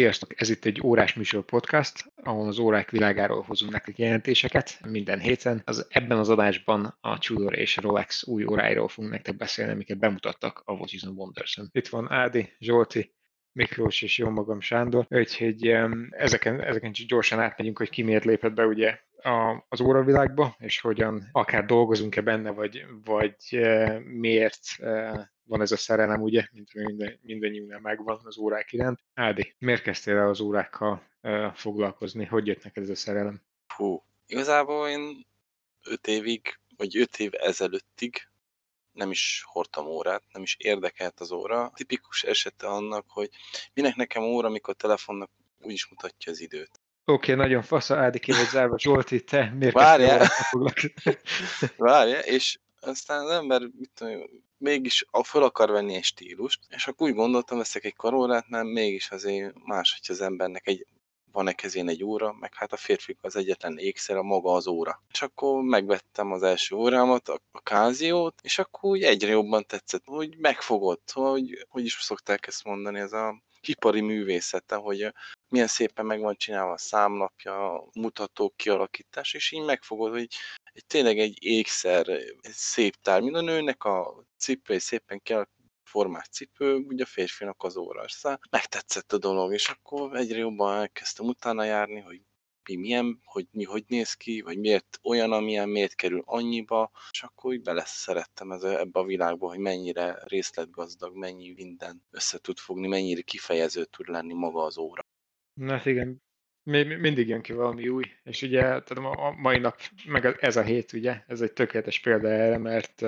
Sziasztok! Ez itt egy órás műsor podcast, ahol az órák világáról hozunk nektek jelentéseket minden héten. Az, ebben az adásban a Tudor és Rolex új óráiról fogunk nektek beszélni, amiket bemutattak a Watches and wonders. Itt van Ádi, Zsolti, Miklós és jó magam Sándor, úgyhogy ezeken, ezeken csak gyorsan átmegyünk, hogy ki miért lépett be ugye a, az óravilágba, és hogyan akár dolgozunk-e benne, vagy, vagy miért van ez a szerelem, ugye, mint minden, mindannyiunknál megvan az órák iránt. Ádi, miért kezdtél el az órákkal foglalkozni? Hogy jött neked ez a szerelem? Hú, igazából én öt évig, vagy öt év ezelőttig nem is hordtam órát, nem is érdekelt az óra. Tipikus esete annak, hogy minek nekem óra, amikor a telefonnak úgyis mutatja az időt. Oké, okay, nagyon fasz, Ádi ki vagy zárva. Zsolti, te miért Várjál, Várjál, és aztán az ember mit tudom, mégis föl akar venni egy stílust, és akkor úgy gondoltam, veszek egy karórát, mert mégis azért más, hogy az embernek egy van-e kezén egy óra, meg hát a férfi az egyetlen ékszer a maga az óra. És akkor megvettem az első órámat, a, a káziót, és akkor úgy egyre jobban tetszett, hogy megfogott, hogy, hogy is szokták ezt mondani, ez a ipari művészete, hogy milyen szépen meg van csinálva a számlapja, mutatók kialakítás, és így megfogod, hogy egy, tényleg egy ékszer, egy szép tár, mint a nőnek a cipő, szépen kell formás cipő, ugye a férfinak az óra. Aztán megtetszett a dolog, és akkor egyre jobban elkezdtem utána járni, hogy milyen, hogy mi hogy néz ki, vagy miért olyan, amilyen, miért kerül annyiba, és akkor úgy beleszerettem ez, ebbe a világba, hogy mennyire részletgazdag, mennyi minden össze tud fogni, mennyire kifejező tud lenni maga az óra. Na hát igen, mindig jön ki valami új, és ugye tudom, a mai nap, meg ez a hét, ugye, ez egy tökéletes példa erre, mert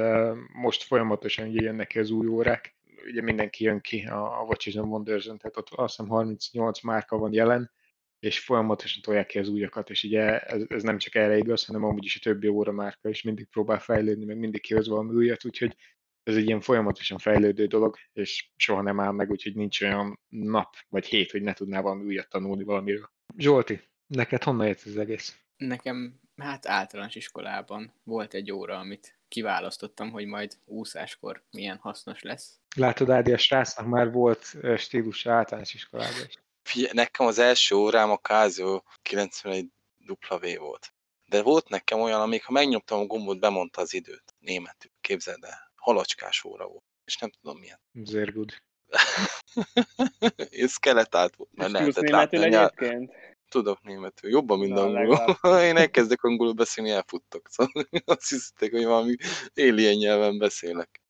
most folyamatosan ugye jönnek ki az új órák, ugye mindenki jön ki a, a Watches and wonders tehát ott azt hiszem 38 márka van jelen, és folyamatosan tolják ki az újakat, és ugye ez, ez nem csak erre igaz, hanem amúgy is a többi óra márka is mindig próbál fejlődni, meg mindig kihoz valami újat, úgyhogy ez egy ilyen folyamatosan fejlődő dolog, és soha nem áll meg, úgyhogy nincs olyan nap vagy hét, hogy ne tudnál valami újat tanulni valamiről. Zsolti, neked honnan jött ez egész? Nekem hát általános iskolában volt egy óra, amit kiválasztottam, hogy majd úszáskor milyen hasznos lesz. Látod, Ádi, a srácnak már volt stílus általános iskolában is. Nekem az első órám a Casio 91 W volt. De volt nekem olyan, amíg ha megnyomtam a gombot, bemondta az időt. Németül, képzeld el. Halacskás óra volt. És nem tudom milyen. Zérgud. Ez keletát volt, mert lehetett látni. egyébként? Tudok németül, jobban, mint angolul. Én elkezdek angolul beszélni, elfuttok. Szóval azt hisztek, hogy valami alien nyelven beszélek.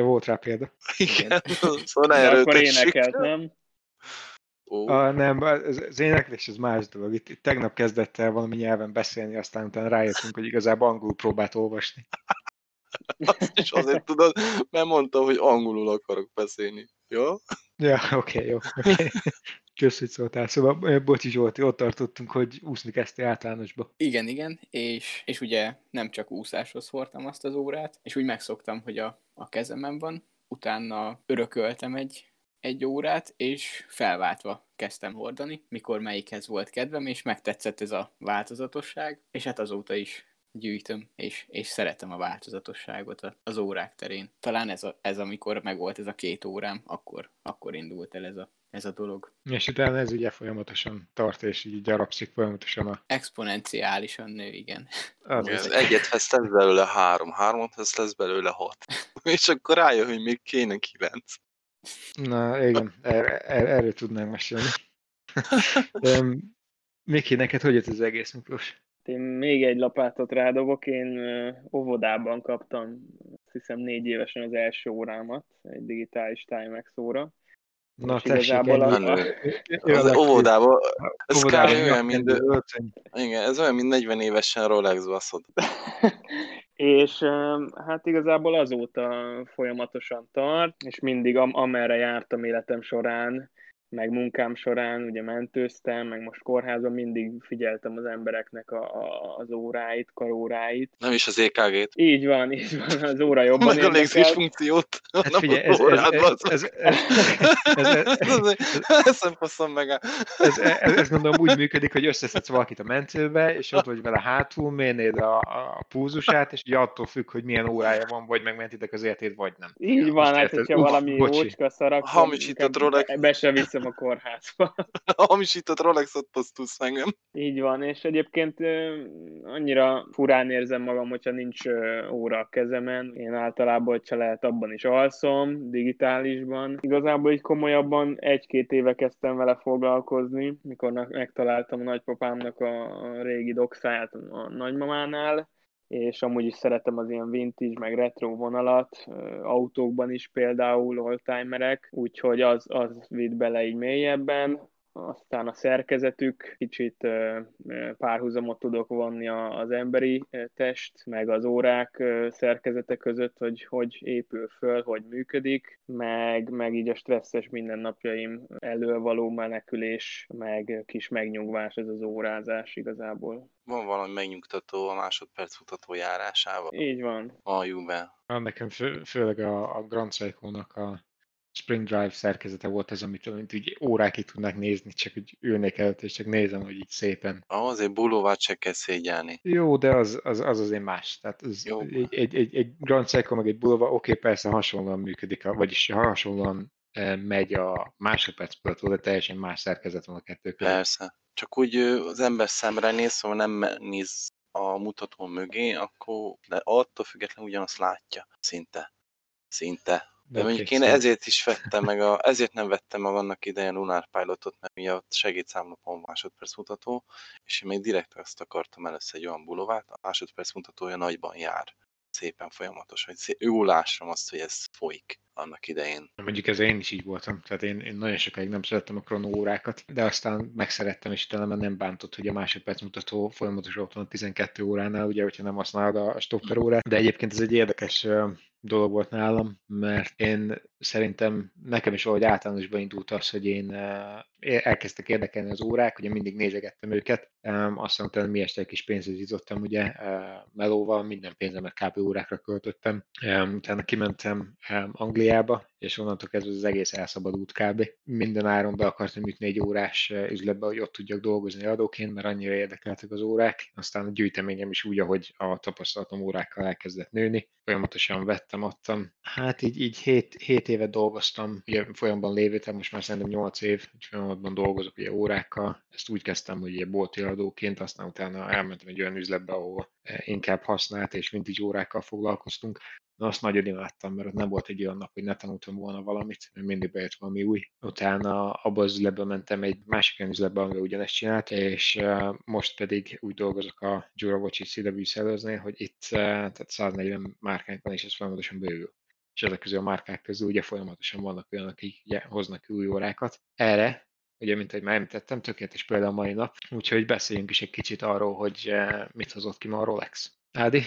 Volt rá példa. Igen, szóval De akkor énekelt, nem? Ó. A, nem, az, éneklés az más dolog. Itt, itt tegnap kezdett el valami nyelven beszélni, aztán utána rájöttünk, hogy igazából angolul próbált olvasni. Azt is azért tudod, mert mondta, hogy angolul akarok beszélni. Jó? Ja, oké, okay, jó. Okay. Kösz, hogy szóltál. Szóval, bocsi Zsolti, ott tartottunk, hogy úszni kezdtél általánosba. Igen, igen, és, és ugye nem csak úszáshoz hordtam azt az órát, és úgy megszoktam, hogy a, a kezemen van, utána örököltem egy egy órát, és felváltva kezdtem hordani, mikor melyikhez volt kedvem, és megtetszett ez a változatosság, és hát azóta is gyűjtöm, és, és szeretem a változatosságot az órák terén. Talán ez, a, ez amikor megvolt ez a két órám, akkor, akkor indult el ez a, ez a dolog. És utána ez ugye folyamatosan tart, és így gyarapszik folyamatosan a... Exponenciálisan nő, igen. Az az egyet vesz lesz belőle három, hármat vesz lesz belőle hat. és akkor rájön, hogy még kéne kilenc. Na igen, erre, erre, erről tudnánk mesélni. Miki, neked hogy jött az egész, Miklós? Én még egy lapátot rádobok, én óvodában kaptam, azt hiszem négy évesen az első órámat, egy digitális Timex óra. Na tessék, igazából az, az óvodában, ez kb. olyan, mint, igen, ez olyan, mint 40 évesen Rolex baszod. és hát igazából azóta folyamatosan tart, és mindig am- amerre jártam életem során, meg munkám során ugye mentőztem, meg most kórházban mindig figyeltem az embereknek a, a, az óráit, karóráit. Nem is az EKG-t. Így van, így van, az óra jobban Meg a légzés funkciót. Hát figyelj, ez, ez, ez, meg. Ez, ez, ez gondolom úgy működik, hogy összeszedsz valakit a mentőbe, és ott vagy vele hátul, mérnéd a, a púzusát, és ugye attól függ, hogy milyen órája van, vagy megmentitek az életét, vagy nem. Így van, hát hogyha valami ócska szarak, hamisított Rolex. Be se viszem a kórházba. Hamisított Rolexot posztulsz engem. Így van, és egyébként annyira furán érzem magam, hogyha nincs óra a kezemen. Én általában, hogyha lehet, abban is alszom, digitálisban. Igazából így komolyabban egy-két éve kezdtem vele foglalkozni, mikor megtaláltam a nagypapámnak a régi doxáját a nagymamánál, és amúgy is szeretem az ilyen vintage, meg retro vonalat, autókban is például oldtimerek, úgyhogy az, az vitt bele így mélyebben, aztán a szerkezetük, kicsit párhuzamot tudok vonni az emberi test, meg az órák szerkezete között, hogy hogy épül föl, hogy működik, meg, meg így a stresszes mindennapjaim elől való menekülés, meg kis megnyugvás ez az órázás igazából. Van valami megnyugtató a másodperc futató járásával? Így van. A Juve. Nekem fő, főleg a, a Grand Seiko-nak a Spring Drive szerkezete volt ez, amit, amit úgy órákig tudnak nézni, csak úgy ülnék előtt, és csak nézem, hogy így szépen. Azért bulóvát se kell szégyelni. Jó, de az, az, az azért más. Tehát az Jó. Egy, egy, egy, egy Grand Seiko meg egy bulova, oké, okay, persze hasonlóan működik, vagyis hasonlóan eh, megy a másodperc pillanató, de teljesen más szerkezet van a kettő között. Persze. Csak úgy az ember szemre néz, szóval nem néz a mutató mögé, akkor de attól függetlenül ugyanazt látja. Szinte. Szinte. De mondjuk én ezért is vettem meg, a, ezért nem vettem meg annak idején Lunar Pilotot, mert ugye ott segédszámlapon másodperc mutató, és én még direkt azt akartam először egy olyan bulovát, a másodperc mutatója nagyban jár. Szépen folyamatos, hogy szép, jól lássam azt, hogy ez folyik annak idején. Mondjuk ez én is így voltam, tehát én, én nagyon sokáig nem szerettem a kronóórákat, de aztán megszerettem, és talán nem bántott, hogy a másodperc mutató folyamatos ott van 12 óránál, ugye, hogyha nem használod a stopper órát, de egyébként ez egy érdekes dolog volt nálam, mert én szerintem nekem is valahogy általánosban indult az, hogy én elkezdtek érdekelni az órák, ugye mindig nézegettem őket, aztán utána mi este egy kis pénzhez ugye, melóval, minden pénzemet kb. órákra költöttem, utána kimentem Angliába, és onnantól kezdve az egész elszabadult kb. Minden áron be akartam ütni egy órás üzletbe, hogy ott tudjak dolgozni adóként, mert annyira érdekeltek az órák, aztán a gyűjteményem is úgy, ahogy a tapasztalatom órákkal elkezdett nőni, folyamatosan vettem, adtam. Hát így, így 7, 7 évet dolgoztam, ugye folyamban lévőtem, most már szerintem 8 év, hogy folyamatban dolgozok ugye órákkal. Ezt úgy kezdtem, hogy ugye bolti adóként, aztán utána elmentem egy olyan üzletbe, ahol inkább használt és vintage órákkal foglalkoztunk. Na azt nagyon imádtam, mert ott nem volt egy olyan nap, hogy ne tanultam volna valamit, mert mindig bejött valami új. Utána abban az üzletbe mentem egy másik olyan üzletbe, amivel ugyanezt csinált, és most pedig úgy dolgozok a Jura Watch CW Sellersnél, hogy itt tehát 140 márkánk van, és ez folyamatosan bővül. És ezek közül a márkák közül ugye folyamatosan vannak olyanok, akik ugye, hoznak új órákat. Erre ugye, mint ahogy már említettem, tökéletes példa a mai nap, úgyhogy beszéljünk is egy kicsit arról, hogy mit hozott ki ma a Rolex. Ádi?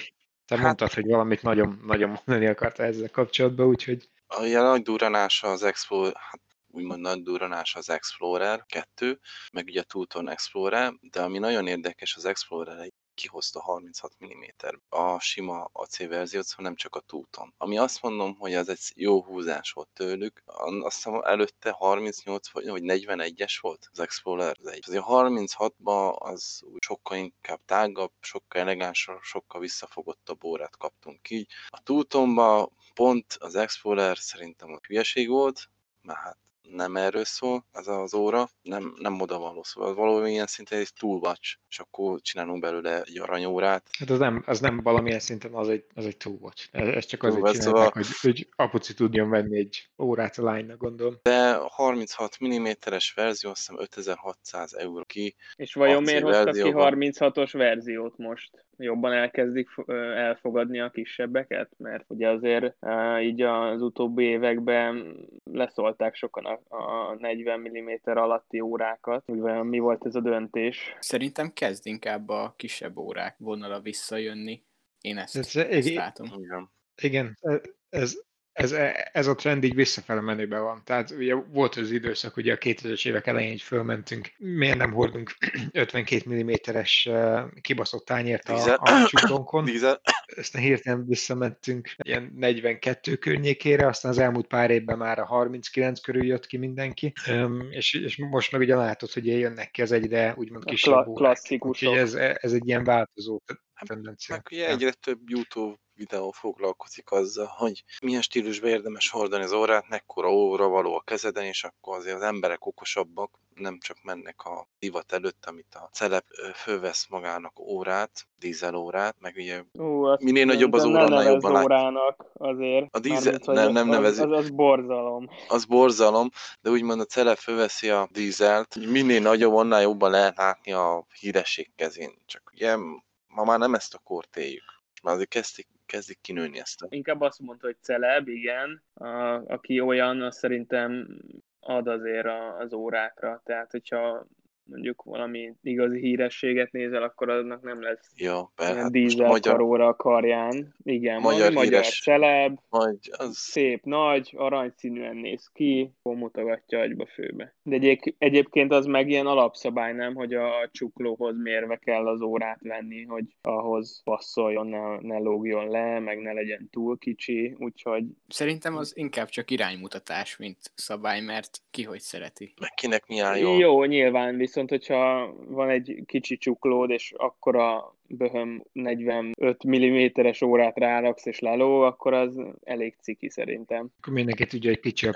Te hát, mondtad, hogy valamit nagyon, nagyon mondani akarta ezzel kapcsolatban, úgyhogy... A nagy duranása az Expo, hát úgymond nagy duranása az Explorer 2, meg ugye a Tuton Explorer, de ami nagyon érdekes, az Explorer kihozta 36 mm a sima AC verziót, szóval nem csak a túton. Ami azt mondom, hogy ez egy jó húzás volt tőlük, azt hiszem előtte 38 vagy 41-es volt az Explorer az egy. Azért 36-ban az sokkal inkább tágabb, sokkal elegánsabb, sokkal visszafogottabb órát kaptunk így. A tútonban pont az Explorer szerintem a hülyeség volt, mert hát nem erről szól ez az óra, nem, nem oda való, szóval valamilyen szinten egy toolwatch, és akkor csinálunk belőle egy aranyórát. Hát az nem, az nem valamilyen szinten, az egy, az egy toolwatch. Ez csak azért csinálják, szóval... hogy, hogy apuci tudjon venni egy órát a lánynak, gondolom. De 36 mm-es verzió, azt hiszem 5600 euró ki. És vajon miért hoztak ki 36-os verziót most? Jobban elkezdik elfogadni a kisebbeket, mert ugye azért így az utóbbi években leszolták sokan a, a 40 mm alatti órákat. Ugye mi volt ez a döntés? Szerintem kezd inkább a kisebb órák vonala visszajönni. Én ezt, ez, ezt látom. Igen. Igen, ez, ez, ez a trend így visszafele menőben van. Tehát ugye volt az időszak, ugye a 2000-es évek elején így fölmentünk, miért nem hordunk 52 mm-es kibaszott tányért a, a csutonkon. Aztán hirtelen visszamentünk ilyen 42 környékére, aztán az elmúlt pár évben már a 39 körül jött ki mindenki, és, és most meg ugye látod, hogy jönnek ki az egyre úgymond kisebb Klasszikus. Úgyhogy ez, ez egy ilyen változó tendencia. Meg ugye egyre több YouTube videó foglalkozik azzal, hogy milyen stílusban érdemes hordani az órát, mekkora óra való a kezeden, és akkor azért az emberek okosabbak, nem csak mennek a divat előtt, amit a celep fölvesz magának órát, dízelórát, meg ugye Ú, minél nagyobb az óra, annál jobban látja. órának azért. A dízel, nem, nem nevezi. Az, az, az borzalom. Az borzalom, de úgymond a celep fölveszi a dízelt, hogy minél nagyobb, annál jobban lehet látni a híresség kezén. Csak ugye ma már nem ezt a kort éljük. Már azért kezdik, kezdik kinőni ezt a... Inkább azt mondta, hogy celeb, igen. A, aki olyan, az szerintem ad azért az órákra. Tehát, hogyha mondjuk valami igazi hírességet nézel, akkor annak nem lesz ja, be, hát dízel magyar... karóra a karján. Igen, magyar, magyar híres, celeb, Magy, az... szép, nagy, aranyszínűen néz ki, mutogatja agyba főbe. De egyéb, egyébként az meg ilyen alapszabály, nem, hogy a csuklóhoz mérve kell az órát venni, hogy ahhoz passzoljon, ne, ne lógjon le, meg ne legyen túl kicsi, úgyhogy... Szerintem az inkább csak iránymutatás, mint szabály, mert ki hogy szereti. Meg kinek mi áll jól. Jó, nyilván, viszont hogyha van egy kicsi csuklód, és a böhöm 45 mm-es órát ráraksz és leló, akkor az elég ciki szerintem. Akkor mindenki tudja, hogy kicsi a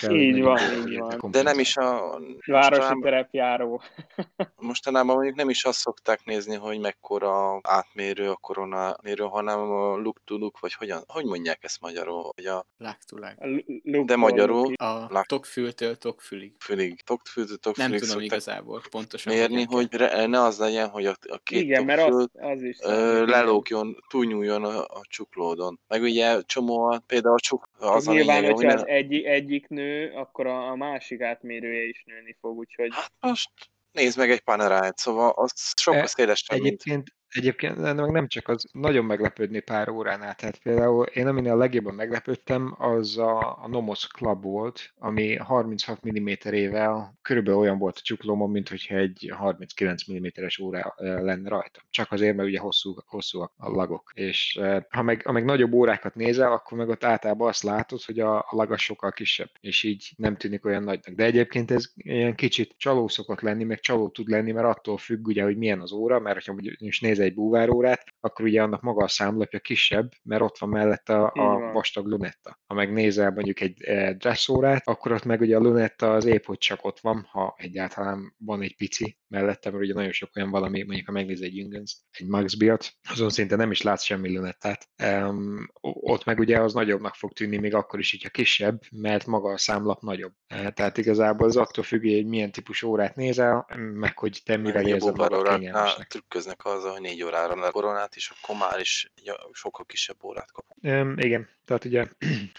kell. Így van, így van. De nem is a... Városi terepjáró. mostanában mondjuk nem is azt szokták nézni, hogy mekkora átmérő a koronamérő, hanem a look to look, vagy hogyan, hogy mondják ezt magyarul? Hogy a... Lug to lug. De magyarul... A lug... tokfültől tokfülig. Fülig. Tokfültől tokfülig. Nem tudom igazából pontosan. Mérni, hogy ne az legyen, hogy a, a két Igen, mert az, az is ö, lelógjon, túlnyúljon a, a csuklódon. Meg ugye csomó, például a csuk, az Nyilván, hogyha minden... az egy, egyik nő, akkor a, a másik átmérője is nőni fog, úgyhogy... Hát most nézd meg egy panerájt, szóval az sokkal e, szélesebb, Egyébként mint... Egyébként meg nem csak az, nagyon meglepődni pár óránál. Tehát például én aminél a legjobban meglepődtem, az a, a Nomos Club volt, ami 36 mm-ével körülbelül olyan volt a csuklómon, mint hogyha egy 39 mm-es óra lenne rajta. Csak azért, mert ugye hosszú, hosszú a lagok. És ha meg, ha meg nagyobb órákat nézel, akkor meg ott általában azt látod, hogy a, a laga sokkal kisebb, és így nem tűnik olyan nagynak. De egyébként ez ilyen kicsit csaló szokott lenni, meg csaló tud lenni, mert attól függ ugye, hogy milyen az óra, mert ha most nézel egy búvárórát, akkor ugye annak maga a számlapja kisebb, mert ott van mellette a, a vastag lunetta. Ha megnézel mondjuk egy e, dresszórát, akkor ott meg ugye a lunetta az épp, hogy csak ott van, ha egyáltalán van egy pici mellette, mert ugye nagyon sok olyan valami, mondjuk ha megnézel egy Jungens, egy Max Biat, azon szinte nem is látsz semmi lunettát. Um, ott meg ugye az nagyobbnak fog tűnni, még akkor is, hogyha kisebb, mert maga a számlap nagyobb. E, tehát igazából az attól függ, hogy milyen típus órát nézel, meg hogy te mivel érzed magad kényelmesnek. Trükköznek azzal, hogy négy órára a koronát, és akkor már is sokkal kisebb órát kapunk. Um, igen, tehát ugye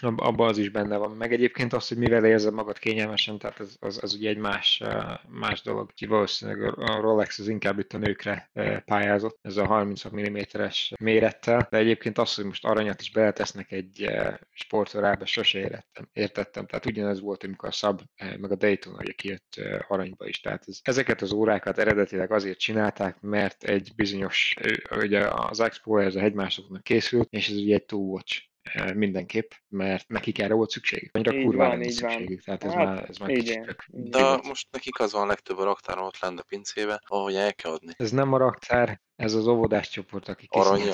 abban az is benne van. Meg egyébként az, hogy mivel érzed magad kényelmesen, tehát az, az, az ugye egy más, más dolog. Úgyhogy valószínűleg a Rolex az inkább itt a nőkre pályázott, ez a 36 mm-es mérettel, de egyébként az, hogy most aranyat is beletesznek egy sportorába, sose értettem. értettem. Tehát ugyanez volt, amikor a Sub, meg a Daytona ugye kijött aranyba is. Tehát ez, ezeket az órákat eredetileg azért csinálták, mert egy bizonyos, ugye az Expo ez a hegymásoknak készült, és ez ugye egy two watch mindenképp, mert nekik erre volt szükség. Annyira kurvára nincs szükségük, tehát ez hát, már, ez már kicsit De most nekik az van legtöbb a raktáron ott lenne a pincébe, ahogy el kell adni. Ez nem a raktár, ez az óvodás csoport, aki Aranya.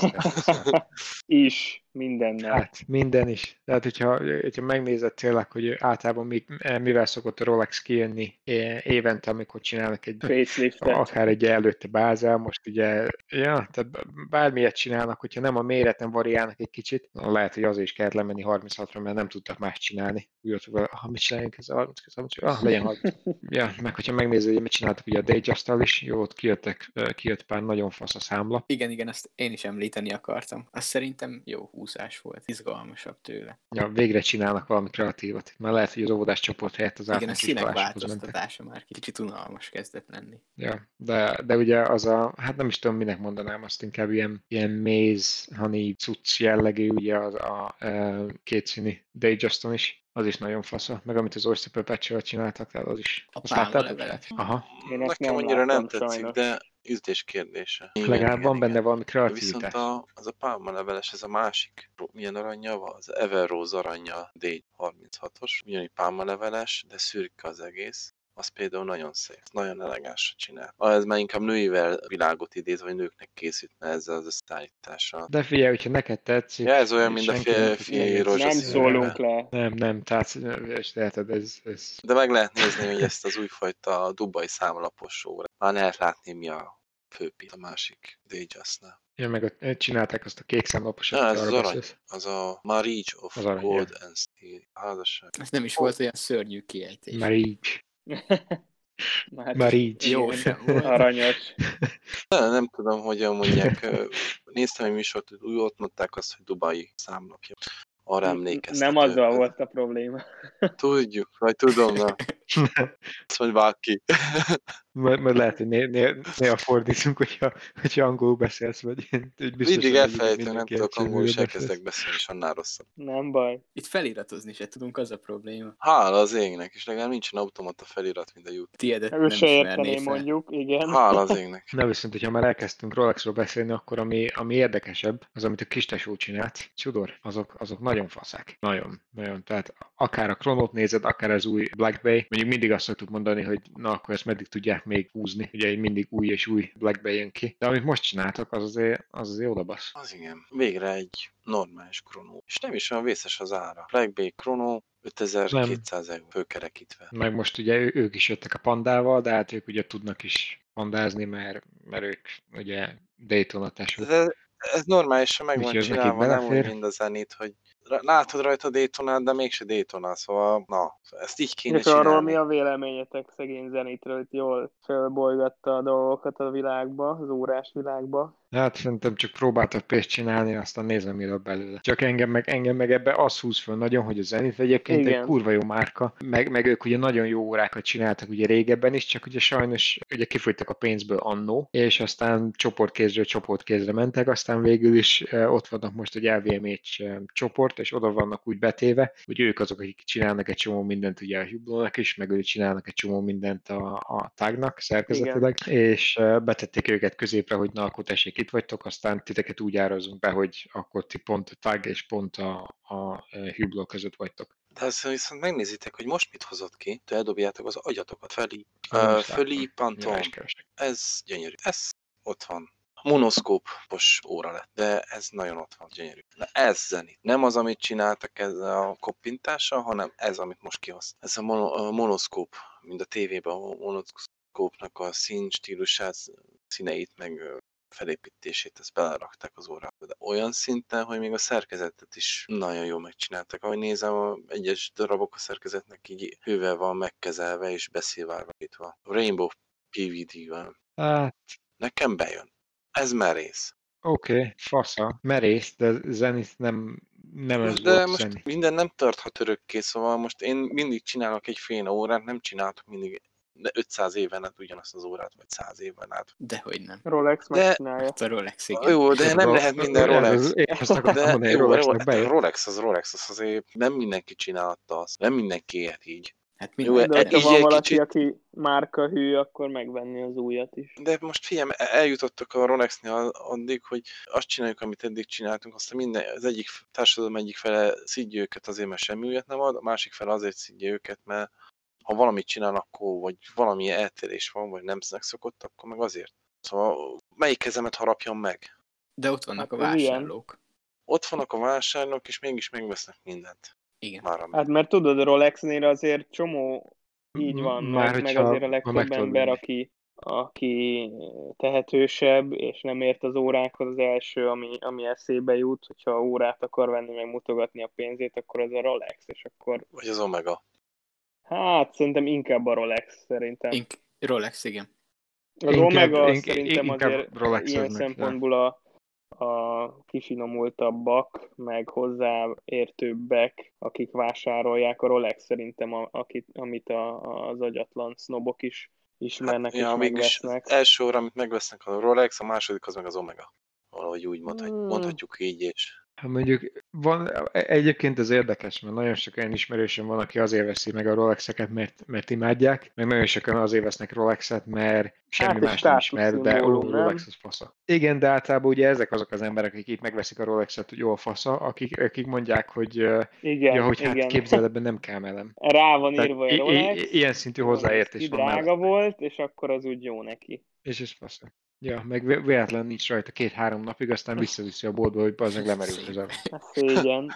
is, mindennel. Hát minden is. Tehát, hogyha, hogyha megnézed tényleg, hogy általában mi, mivel szokott a Rolex kijönni évente, amikor csinálnak egy faceliftet. akár egy előtte bázel, most ugye, ja, tehát bármilyet csinálnak, hogyha nem a méret nem variálnak egy kicsit, lehet, hogy azért is kellett lemenni 36-ra, mert nem tudtak más csinálni. Úgy ott, ha mit csináljunk, ez a 30 ah, legyen 30. ja, meg hogyha megnézed, hogy mit csináltak ugye a Dayjust-tal is, jó, ott kijöttek, kijött pár nagyon fasz a számla. Igen, igen, ezt én is említeni akartam. Azt szerintem jó húzás volt, izgalmasabb tőle. Ja, végre csinálnak valami kreatívat. Már lehet, hogy az óvodás csoport helyett az Igen, a színek változtatása már kicsit unalmas kezdett lenni. Ja, de, de ugye az a, hát nem is tudom, minek mondanám, azt inkább ilyen, ilyen méz, honey, cucc jellegű, ugye az a, a e, kétszínű Dayjuston is az is nagyon fasza. Meg amit az Oyster Patch-vel csináltak, tehát az is. A pálma Aha. Én Nekem nem annyira nem tetszik, sajnos. de ízlés kérdése. Legalább van benne valami kreativitás. Viszont a, az a pálmaleveles, ez a másik, milyen aranya van? Az Everrose aranya D36-os, ugyanígy pálmaleveles, de szürke az egész. az például nagyon szép, nagyon elegánsra csinál. Ah, Ez már inkább nőivel világot idéz, vagy nőknek készült ezzel az összeállítással. De figyelj, hogyha neked tetszik... Ja, ez olyan, mint a fi- nem szólunk le. Nem, nem, tehát, és leheted, ez, ez... De meg lehet nézni, hogy ezt az újfajta dubai számlapos. Már lehet látni, mi a főpit a másik Dayjustnál. Ja, meg ott csinálták azt a kék számlaposat, Ja, ez az arany. beszélsz. Az a Marriage of Az arany, Gold and Steel házasság. Ez nem is volt olyan szörnyű kiejtés. Így. Már, Már így. Jó. Aranyos. Nem, nem tudom, hogyan mondják. Néztem egy műsort, hogy úgy ott mondták azt, hogy Dubai számlapja. Arra emlékeztető. Nem azzal volt a probléma. Tudjuk, vagy tudom, na. Azt mondj bárki. Majd, majd lehet, hogy né- né- néha fordítunk, hogyha, hogyha angolul beszélsz, vagy úgy biztos, Mindig elfelejtem, nem tudok angolul, és elkezdek beszélni, és annál rosszabb. Nem baj. Itt feliratozni se tudunk, az a probléma. Hála az égnek, és legalább nincsen automata felirat, mint a YouTube. Tiédet Ő nem se értené mondjuk, igen. Hála az égnek. Na viszont, hogyha már elkezdtünk Rolexról beszélni, akkor ami, ami érdekesebb, az, amit a kis tesó csinált, Tudor, azok, azok nagyon faszák. Nagyon, nagyon. Tehát akár a Kronót nézed, akár az új Black Bay, mondjuk mindig azt szoktuk mondani, hogy na akkor ezt meddig tudják még húzni, ugye mindig új és új Black Bay jön ki. De amit most csináltak, az azért, az azért oda basz. Az igen. Végre egy normális kronó. És nem is olyan vészes az ára. Black Bay kronó 5200 euró főkerekítve. Meg most ugye ő- ők is jöttek a pandával, de hát ők ugye tudnak is pandázni, mert, mert ők ugye Daytona tesók. Ez, ez normálisan meg van csinálva, nem úgy, mint a zenit, hogy látod rajta Daytonát, de mégse Daytona, szóval na, ezt így kéne És arról csinálni. mi a véleményetek szegény zenitről, itt jól fölbolygatta a dolgokat a világba, az órás világba. Hát szerintem csak próbáltak pénzt csinálni, aztán nézem, mi lett belőle. Csak engem meg, engem meg ebbe az húz föl nagyon, hogy a Zenith egyébként Igen. egy kurva jó márka, meg, meg ők ugye nagyon jó órákat csináltak ugye régebben is, csak ugye sajnos ugye kifogytak a pénzből annó, és aztán csoportkézről csoportkézre mentek, aztán végül is eh, ott vannak most egy LVMH eh, csoport, és oda vannak úgy betéve, hogy ők azok, akik csinálnak egy csomó mindent ugye a Hublónak is, meg ők csinálnak egy csomó mindent a, a tagnak szerkezetileg, és eh, betették őket középre, hogy na akkor tessék itt vagytok, aztán titeket úgy árazunk be, hogy akkor ti pont a tag és pont a, a eh, Hubló között vagytok. De azt viszont megnézitek, hogy most mit hozott ki, te eldobjátok az agyatokat felé. Uh, fölé. Panton. Ez gyönyörű. Ez ott van. Monoszkópos óra lett, de ez nagyon ott van, gyönyörű. Na ez zenit. Nem az, amit csináltak ezzel a koppintással, hanem ez, amit most kihoz. Ez a, mono, a monoszkóp, mint a tévében a monoszkópnak a szín stílusát, színeit, meg felépítését, ezt belerakták az órába. De olyan szinten, hogy még a szerkezetet is nagyon jól megcsináltak. Ahogy nézem, a egyes darabok a szerkezetnek így hővel van megkezelve és beszélvárva. Rainbow PVD van. Hát, Nekem bejön. Ez merész. oké, okay, fasza, merész, de Zenith nem, nem ez de volt most Zenith. minden nem tarthat örökké, szóval most én mindig csinálok egy fél órát, nem csináltok mindig de 500 éven át ugyanazt az órát, vagy 100 éven át. Dehogy nem. Rolex De- megcsinálja. Hát a Rolex, igen. Jó, de nem lehet minden Rolex. ez- Én azt akartam De mondani, jó, Rolex. Rolex az Rolex, az azért nem mindenki csinálta azt. Nem mindenki élt így. Hát Jó, minden, De e- hogyha így van valaki, kicsit- aki márka hű, akkor megvenni az újat is. De most figyelj, eljutottak a Rolexnél addig, hogy azt csináljuk, amit eddig csináltunk, aztán minden, az egyik társadalom egyik fele szidja őket azért, mert semmi újat nem ad, a másik fele azért szidja őket, mert ha valamit csinál, akkor, vagy valami eltérés van, vagy nem szokott, akkor meg azért. Szóval melyik kezemet harapjam meg? de ott vannak Hát a ez ilyen. vásárlók. Ott vannak a vásárlók, és mégis megvesznek mindent. Igen. Már. Hát mert tudod, a Rolexnél azért csomó így van, Már meg, meg azért a legtöbb ember, aki, aki tehetősebb, és nem ért az órákhoz, az első, ami, ami eszébe jut, hogyha órát akar venni, meg mutogatni a pénzét, akkor az a Rolex, és akkor Vagy az Omega. Hát szerintem inkább a Rolex szerintem. Ink- Rolex, igen. Az Inkább- Omega ink- szerintem inkább azért Rolex ilyen szempontból a, a kifinomultabbak, meg hozzáértőbbek, akik vásárolják a Rolex szerintem, a, akit, amit a, az agyatlan sznobok is ismernek Hát, és mégis megvesznek. az első óra, amit megvesznek a Rolex, a második az meg az Omega. Valahogy úgy mondhat, Hmm. mondhatjuk így, és Hát mondjuk van, egyébként ez érdekes, mert nagyon sok olyan ismerősöm van, aki azért veszi meg a Rolexeket, mert, mert imádják, meg nagyon sokan azért vesznek Rolexet, mert semmi Hát, más nem ismer, de? Rolex az fasza. Igen, de általában ugye ezek azok az emberek, akik itt megveszik a Rolexet, hogy jó a fasza, akik, akik mondják, hogy, Igen, ja, hogy hát igen. képzeld, ebben nem kell melem. Rá van Tehát írva i- egy i- Rolex. ilyen szintű Rolex hozzáértés van drága mellette. volt, és akkor az úgy jó neki. És ez fasza. Ja, meg vé- véletlen nincs rajta két-három napig, aztán visszaviszi a boltba, hogy az meg lemerült az. Ez szégyen.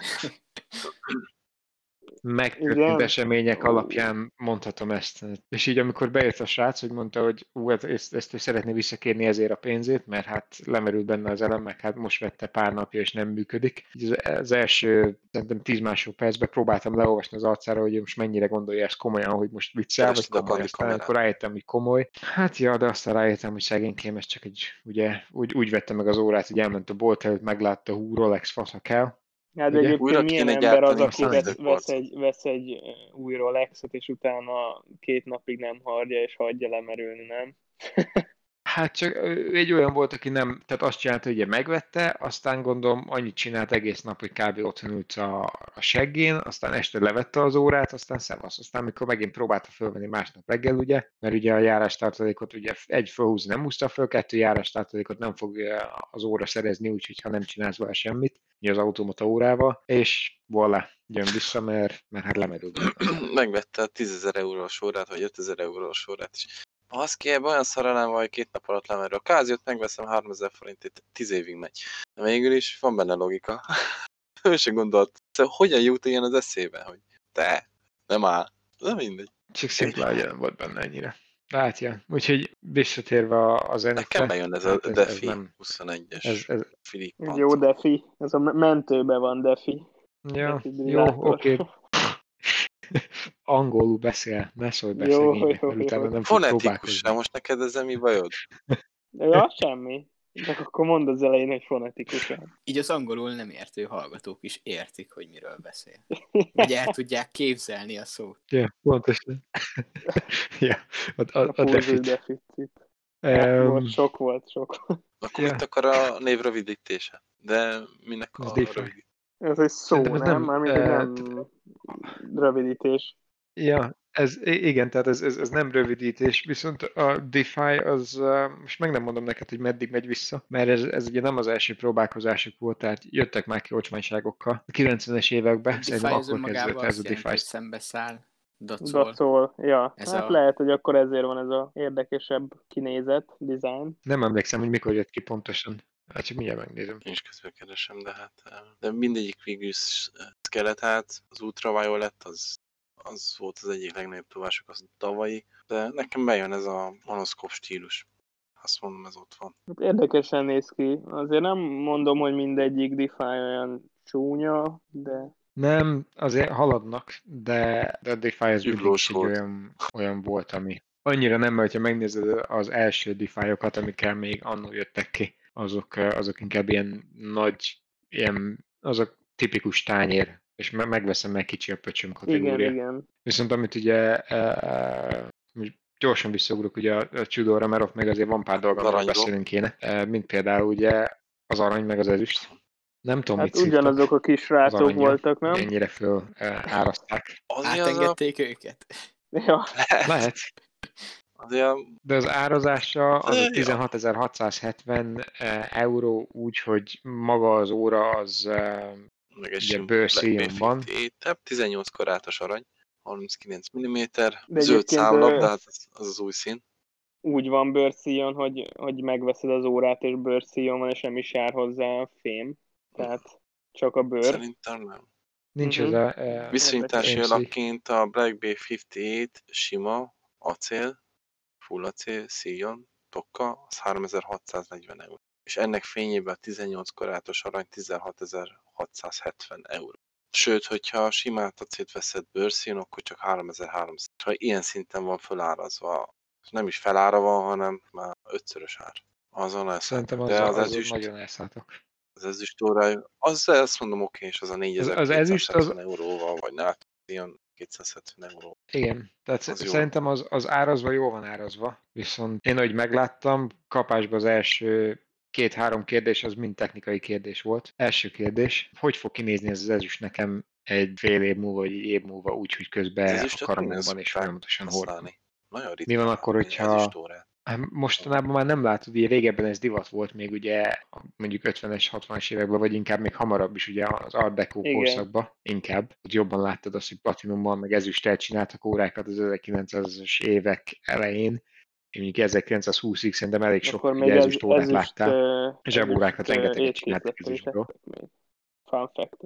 Megtörtént események alapján mondhatom ezt. És így amikor bejött a srác, hogy mondta, hogy ú, ezt, ezt ő szeretné visszakérni ezért a pénzét, mert hát lemerült benne az elem, meg hát most vette pár napja, és nem működik. Így az, az első, szerintem 10 másodpercben próbáltam leolvasni az arcára, hogy most mennyire gondolja ezt komolyan, hogy most viccel, vagy komoly. Aztán akkor rájöttem, hogy komoly. Hát ja, de aztán rájöttem, hogy szegénykém, ez csak egy, ugye, úgy, úgy vette meg az órát, hogy elment a bolt előtt, meglátta, hú, Rolex fasza kell, Hát Ugye? egyébként Újra milyen ember az, aki vesz, vesz, egy, vesz egy új Rolexet, és utána két napig nem hordja, és hagyja lemerülni, nem? Hát csak egy olyan volt, aki nem, tehát azt csinálta, hogy megvette, aztán gondolom annyit csinált egész nap, hogy kb. otthon ült a, a seggén, aztán este levette az órát, aztán szevasz. Aztán amikor megint próbálta fölvenni másnap reggel, ugye, mert ugye a járástartalékot ugye egy fölhúzni nem húzta föl, kettő járástartalékot nem fogja az óra szerezni, úgyhogy ha nem csinálsz vele semmit, ugye az automata órával, és voilà, jön vissza, mert, mert hát lemerült. Megvette a 10 ezer eurós órát, vagy 5 ezer eurós órát is. Baszki, ebben olyan szaralám vagy, két nap alatt lemerül. A káziót megveszem 3000 forintért, 10 évig megy. De végül is van benne logika. ő se gondolt. Szóval hogyan jut ilyen az eszébe, hogy te, nem áll. De mindegy. Csak szimpla, hogy nem volt benne ennyire. De hát, ja. Úgyhogy visszatérve a, a zenékre. Nekem bejön ez a hát ez, ez Defi nem, 21-es ez, ez, Filip jó defi. Ez a me- mentőbe van defi. ja, jó, oké. Angolul beszél, ne szólj be Jó, szegénynek, jó, utána jó. nem fog próbálkozni. most neked ezzel mi bajod? Ja, semmi. De akkor mondd az elején, hogy fonetikusan. Így az angolul nem értő hallgatók is értik, hogy miről beszél. Vagy el tudják képzelni a szót. Ja, pontosan. ja, a, a, A a defit. deficit. Um, Volt, sok volt, sok. Akkor Ja. mit akar a név rövidítése? De minek a rövidítése? Ez egy szó, Szerintem ez nem? nem, Mármint, hogy nem rövidítés. Ja, ez, igen, tehát ez, ez, ez nem rövidítés, viszont a DeFi az, most meg nem mondom neked, hogy meddig megy vissza, mert ez, ez ugye nem az első próbálkozásuk volt, tehát jöttek már ki olcsmányságokkal. A 90-es években A szerintem akkor kezdődött ez a DeFi. szembeszáll, dacol. Dacol, ja. Ez hát a- lehet, hogy akkor ezért van ez a érdekesebb kinézet, design. Nem emlékszem, hogy mikor jött ki pontosan. Hát csak mindjárt megnézem. Én is közben keresem, de hát eh, de mindegyik végül eh, skeletát, az Ultraviolet, az, az volt az egyik legnagyobb tovások, az tavalyi, de nekem bejön ez a monoszkóp stílus. Azt mondom, ez ott van. Hát érdekesen néz ki. Azért nem mondom, hogy mindegyik DeFi olyan csúnya, de Nem, azért haladnak, de, de a DeFi az mindig olyan, olyan volt, ami annyira nem, mert ha megnézed az első DeFi-okat, amikkel még annól jöttek ki, azok, eh, azok inkább ilyen nagy, ilyen, azok tipikus tányér, és me- megveszem meg kicsi a pöcsöm igen, kategória. igen. Viszont amit ugye most gyorsan visszaugrok ugye a, a Tudorra, mert ott még azért van pár dolga, amiről Aranyról. beszélünk kéne, Eh, mint például ugye az arany meg az ezüst. Nem tudom, Hát mit ugyanazok a kis az rácok aranyja, voltak, nem? ennyire föl áraszták. Azért az a, Átengedték őket? Ja, Lehet, azért a de az árazása az a 16.670 eh, euró úgy, hogy maga az óra az eh, meg egy Ugye bőrszíjon van. 58 tab, 18 karátos arany, 39 mm, De zöld egyébként, számlap, de hát az, az az új szín. úgy van bőrszíjon, hogy, hogy megveszed az órát, és bőrszíjon van, és nem is jár hozzá a fém. Tehát csak a bőr. Szerintem nem. nincs Mhm. ez a... eh, Viszonyítási AMC. alapként a Black Bay 58 sima, acél, full acél, szíjon, tokka, az 3640 euró. És ennek fényében a 18 karátos arany 16670 euró. Sőt, hogyha a simát acélt veszed bőrszín, akkor csak 3300. Ha ilyen szinten van felárazva, nem is felára van, hanem már ötszörös ár. Azon lesz. Szerintem az, De az, az, ezüst, nagyon elszálltak. az ezüst órája, az azt mondom oké, és az a az 4270 ezüst az- euróval, vagy nál, ilyen 270 euró. Igen, tehát Az jó. szerintem az, az árazva jó van árazva, viszont én, ahogy megláttam, kapásban az első két-három kérdés az mind technikai kérdés volt. Első kérdés, hogy fog kinézni ez az ezüst nekem egy fél év múlva, vagy egy év múlva, úgy, hogy közben a karomban és folyamatosan hordom. Nagyon Mi van akkor, hogyha Hát mostanában már nem látod, ugye régebben ez divat volt még ugye mondjuk 50-es, 60-as években, vagy inkább még hamarabb is ugye az Art Deco korszakban inkább, hogy jobban láttad azt, hogy Platinumban meg ezüsttel csináltak órákat az 1900-as évek elején, én mondjuk 1920-ig szerintem elég sok Akkor még ezüst órát ezüst, láttál, és zsebórákat rengeteget csináltak ezüstből. Fun fact.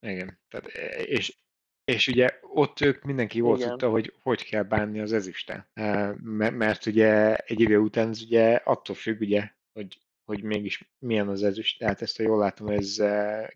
Igen, tehát, és és ugye ott ők mindenki jól Igen. tudta, hogy hogy kell bánni az ezüsttel. Mert ugye egy idő után ez ugye attól függ, ugye, hogy, hogy mégis milyen az ezüst. Tehát ezt, ha jól látom, ez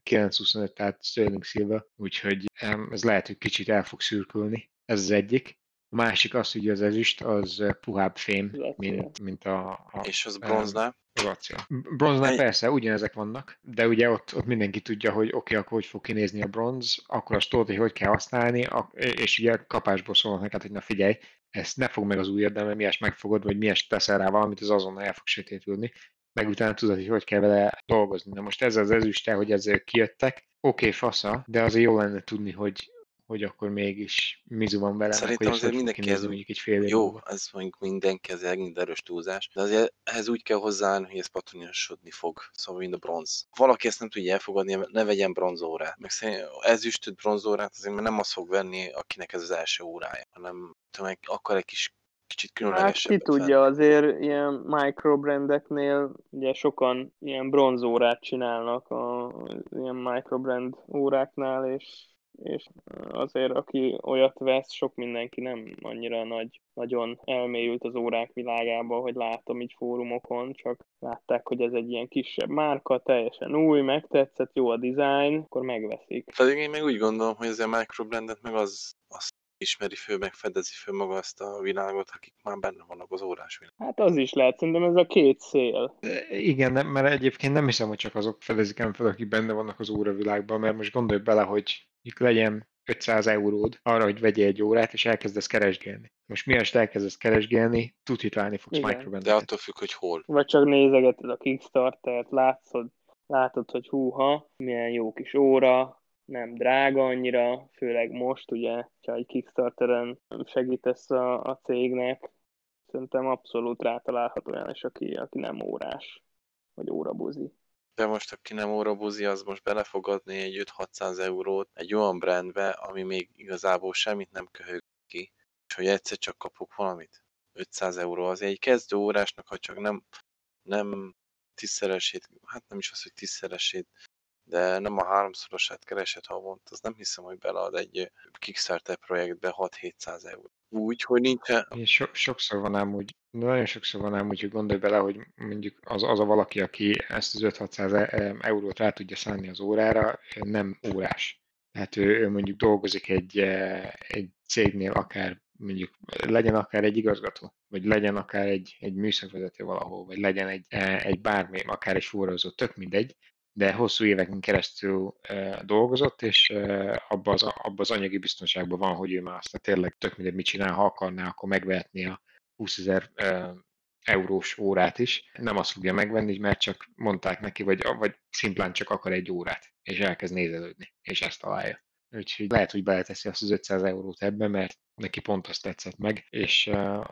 925, tehát Sterling Silver, úgyhogy ez lehet, hogy kicsit el fog szürkülni. Ez az egyik. A másik az, hogy az ezüst az puhább fém, mint, mint a, a... És az bronznál? Bronznál Bronznál persze, ugyanezek vannak, de ugye ott, ott mindenki tudja, hogy oké, okay, akkor hogy fog kinézni a bronz, akkor azt tudod, hogy hogy kell használni, és ugye kapásból szólnak neked, hogy na figyelj, ezt ne fog meg az új de mert miért megfogod, vagy miért teszel rá valamit, az azonnal el fog sötétülni, meg utána tudod, hogy hogy kell vele dolgozni. Na most ez az ezüste, hogy ezek kijöttek, oké, okay, fasza, de azért jó lenne tudni, hogy hogy akkor mégis mizu van vele. Szerintem azért mindenki ez mondjuk egy fél Jó, múlva. ez mondjuk mindenki ez egy erős túlzás, de azért ehhez úgy kell hozzáállni, hogy ez patronásodni fog, szóval mind a bronz. Valaki ezt nem tudja elfogadni, ne vegyen bronzórát. Meg szerintem ezüstöt bronzórát azért mert nem az fog venni, akinek ez az első órája, hanem meg akar egy kis kicsit különlegesebb. Hát ki tudja, azért ilyen microbrandeknél ugye sokan ilyen bronzórát csinálnak a ilyen microbrand óráknál, és és azért aki olyat vesz, sok mindenki nem annyira nagy, nagyon elmélyült az órák világába, hogy látom így fórumokon, csak látták, hogy ez egy ilyen kisebb márka, teljesen új, megtetszett, jó a design, akkor megveszik. Pedig én meg úgy gondolom, hogy ez a microbrandet meg az, az ismeri fő, meg fedezi fő maga azt a világot, akik már benne vannak az órás világ. Hát az is lehet, szerintem ez a két szél. Igen, nem, mert egyébként nem hiszem, hogy csak azok fedezik el fel, akik benne vannak az óravilágban, mert most gondolj bele, hogy legyen 500 euród arra, hogy vegyél egy órát, és elkezdesz keresgélni. Most miért elkezdesz keresgélni, tudhitválni fogsz microbandet. De attól függ, hogy hol. Vagy csak nézegeted a Kickstarter-t, látszod, látod, hogy húha, milyen jó kis óra, nem drága annyira, főleg most, ugye, ha egy Kickstarteren segítesz a, a cégnek, szerintem abszolút rátalálhat olyan is, aki, aki nem órás, vagy órabuzi. De most, aki nem órabuzi, az most bele fog adni egy 5-600 eurót egy olyan brandbe, ami még igazából semmit nem köhög ki, és hogy egyszer csak kapok valamit. 500 euró az egy kezdő órásnak, ha csak nem, nem tízszeresét, hát nem is az, hogy tízszeresét, de nem a háromszorosát keresett havont, az nem hiszem, hogy belead egy Kickstarter projektbe 6-700 euró. Úgy, hogy nincsen... So, sokszor van ám úgy, nagyon sokszor van ám úgy, hogy gondolj bele, hogy mondjuk az, az a valaki, aki ezt az 5-600 e, eurót rá tudja szállni az órára, nem órás. Tehát ő, ő mondjuk dolgozik egy, egy cégnél, akár mondjuk legyen akár egy igazgató, vagy legyen akár egy, egy műszakvezető valahol, vagy legyen egy, egy bármi, akár egy forrózó, tök mindegy, de hosszú éveken keresztül dolgozott, és abban az, abba az anyagi biztonságban van, hogy ő már azt tényleg tök mindegy mit csinál, ha akarná, akkor megvehetné a 20 ezer eurós órát is. Nem azt fogja megvenni, mert csak mondták neki, vagy, vagy szimplán csak akar egy órát, és elkezd nézelődni, és ezt találja. Úgyhogy lehet, hogy beleteszi azt az 500 eurót ebbe, mert neki pont azt tetszett meg, és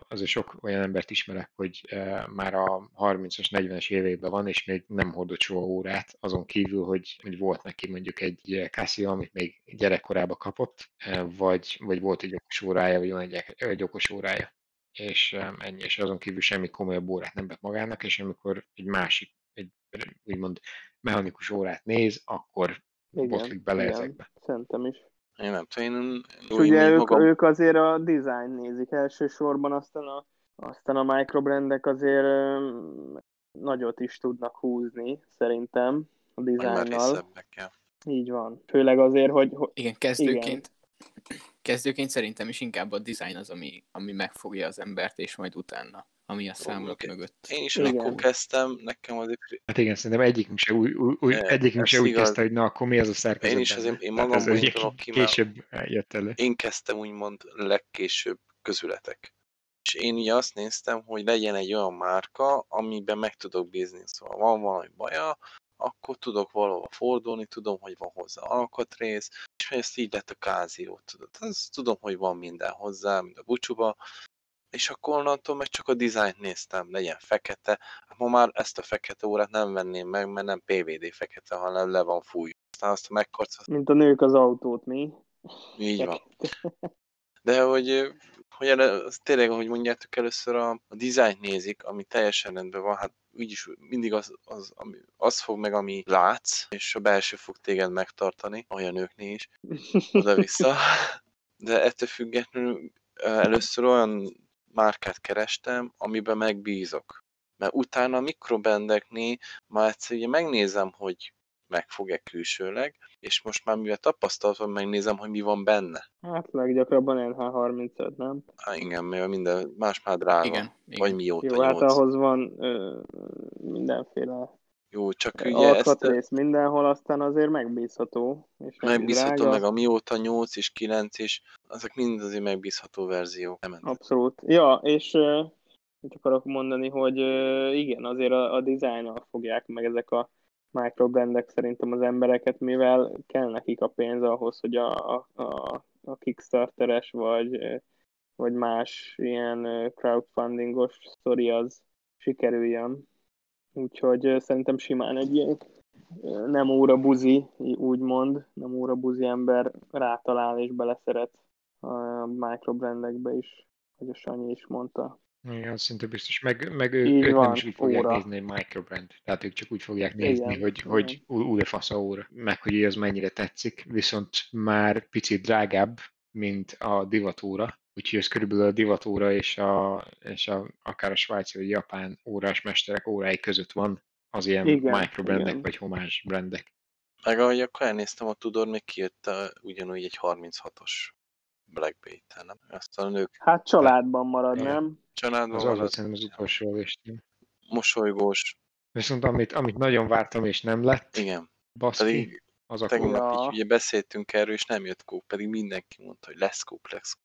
azért sok olyan embert ismerek, hogy már a 30-as, 40-es éveiben van, és még nem hordott soha órát, azon kívül, hogy, hogy volt neki mondjuk egy Casio, amit még gyerekkorában kapott, vagy, vagy volt egy okos órája, vagy van egy, egy okos órája és ennyi, és azon kívül semmi komolyabb órát nem vett magának, és amikor egy másik, egy úgymond mechanikus órát néz, akkor igen, botlik bele igen, ezekbe. Szerintem is. Én nem tudom, én És ugye ők, magam... ők azért a design nézik elsősorban, aztán a, aztán a microbrandek azért nagyot is tudnak húzni, szerintem, a dizájnnal. Így van. Főleg azért, hogy... hogy igen, kezdőként, igen. Kezdőként szerintem is inkább a design az, ami, ami megfogja az embert, és majd utána ami a számlak okay. mögött. Én is akkor kezdtem, nekem azért... Hát igen, szerintem egyikünk se úgy, úgy, egyikünk se úgy kezdte, hogy na, akkor mi az a szerkezet. Én is azért, én magam ez úgy aki később jött elő. Én kezdtem úgymond legkésőbb közületek. És És én ugye azt néztem, hogy legyen egy olyan márka, amiben meg tudok bízni. Szóval van valami baja, akkor tudok valahova fordulni, tudom, hogy van hozzá alkatrész, és ezt így lett a kázió, tudod. Az, tudom, hogy van minden hozzá, mint a bucsuba, és akkor onnantól meg csak a dizájnt néztem, legyen fekete. Hát ma már ezt a fekete órát nem venném meg, mert nem PVD fekete, hanem le van fújva. Aztán azt a megkarc... Mint a nők az autót, mi? Így van. De hogy, hogy erre, tényleg, ahogy mondjátok, először a, a dizájnt nézik, ami teljesen rendben van, hát úgyis mindig az, az, ami, az fog meg, ami látsz, és a belső fog téged megtartani, olyan nőknél is, oda-vissza. De ettől függetlenül először olyan márkát kerestem, amiben megbízok. Mert utána a mikrobendeknél már egyszer ugye megnézem, hogy megfog-e külsőleg, és most már mivel tapasztaltam, megnézem, hogy mi van benne. Hát leggyakrabban NH35, nem? Há, igen, mert minden más már drága. Igen, igen. Vagy mióta Jó, hát ahhoz van ö, mindenféle jó, csak ugye alkatrész ezt... mindenhol, aztán azért megbízható. És megbízható, drága. meg a mióta 8 és 9 és azok mind azért megbízható verziók. Nem Abszolút. Ja, és mit akarok mondani, hogy igen, azért a, a dizájnnal fogják meg ezek a microbrandek szerintem az embereket, mivel kell nekik a pénz ahhoz, hogy a, a, a, Kickstarteres vagy, vagy más ilyen crowdfundingos sztori az sikerüljön. Úgyhogy szerintem simán egy ilyen nem óra buzi, úgymond, nem óra buzi ember rátalál és beleszeret a microbrandekbe is, hogy a Sanyi is mondta. Igen, szinte biztos. Meg, meg ők, ők van, nem is úgy fogják óra. nézni egy microbrand. Tehát ők csak úgy fogják nézni, igen, hogy, hogy új fasz a óra. Meg hogy ez mennyire tetszik. Viszont már picit drágább, mint a divatúra. Úgyhogy ez körülbelül a divatóra és, a, és a, akár a svájci vagy japán órás mesterek órái között van az ilyen igen, microbrandek igen. vagy homás brandek. Meg ahogy akkor elnéztem, a Tudor még kijött a, ugyanúgy egy 36-os Black Bay-tel, nem? Azt a nők... Hát családban marad, igen. nem? Családban az marad. Az az utolsó listén. Mosolygós. Viszont amit, amit nagyon vártam és nem lett, igen. baszki, pedig az a tegnap így ugye beszéltünk erről, és nem jött kóp, pedig mindenki mondta, hogy lesz kóp, lesz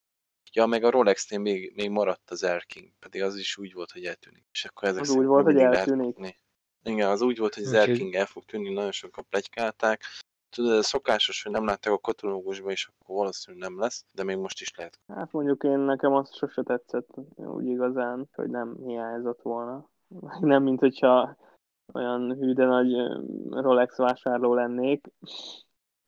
Ja, meg a Rolexnél még, még maradt az Erking, pedig az is úgy volt, hogy eltűnik. És akkor ezek az úgy volt, hogy eltűnik. Igen, az úgy volt, hogy az okay. Erking el fog tűnni, nagyon sokan plegykálták. Tudod, ez szokásos, hogy nem látták a katalógusban, és akkor valószínűleg nem lesz, de még most is lehet. Hát mondjuk én nekem az sose tetszett úgy igazán, hogy nem hiányzott volna. Nem, mint hogyha olyan hű, de nagy Rolex vásárló lennék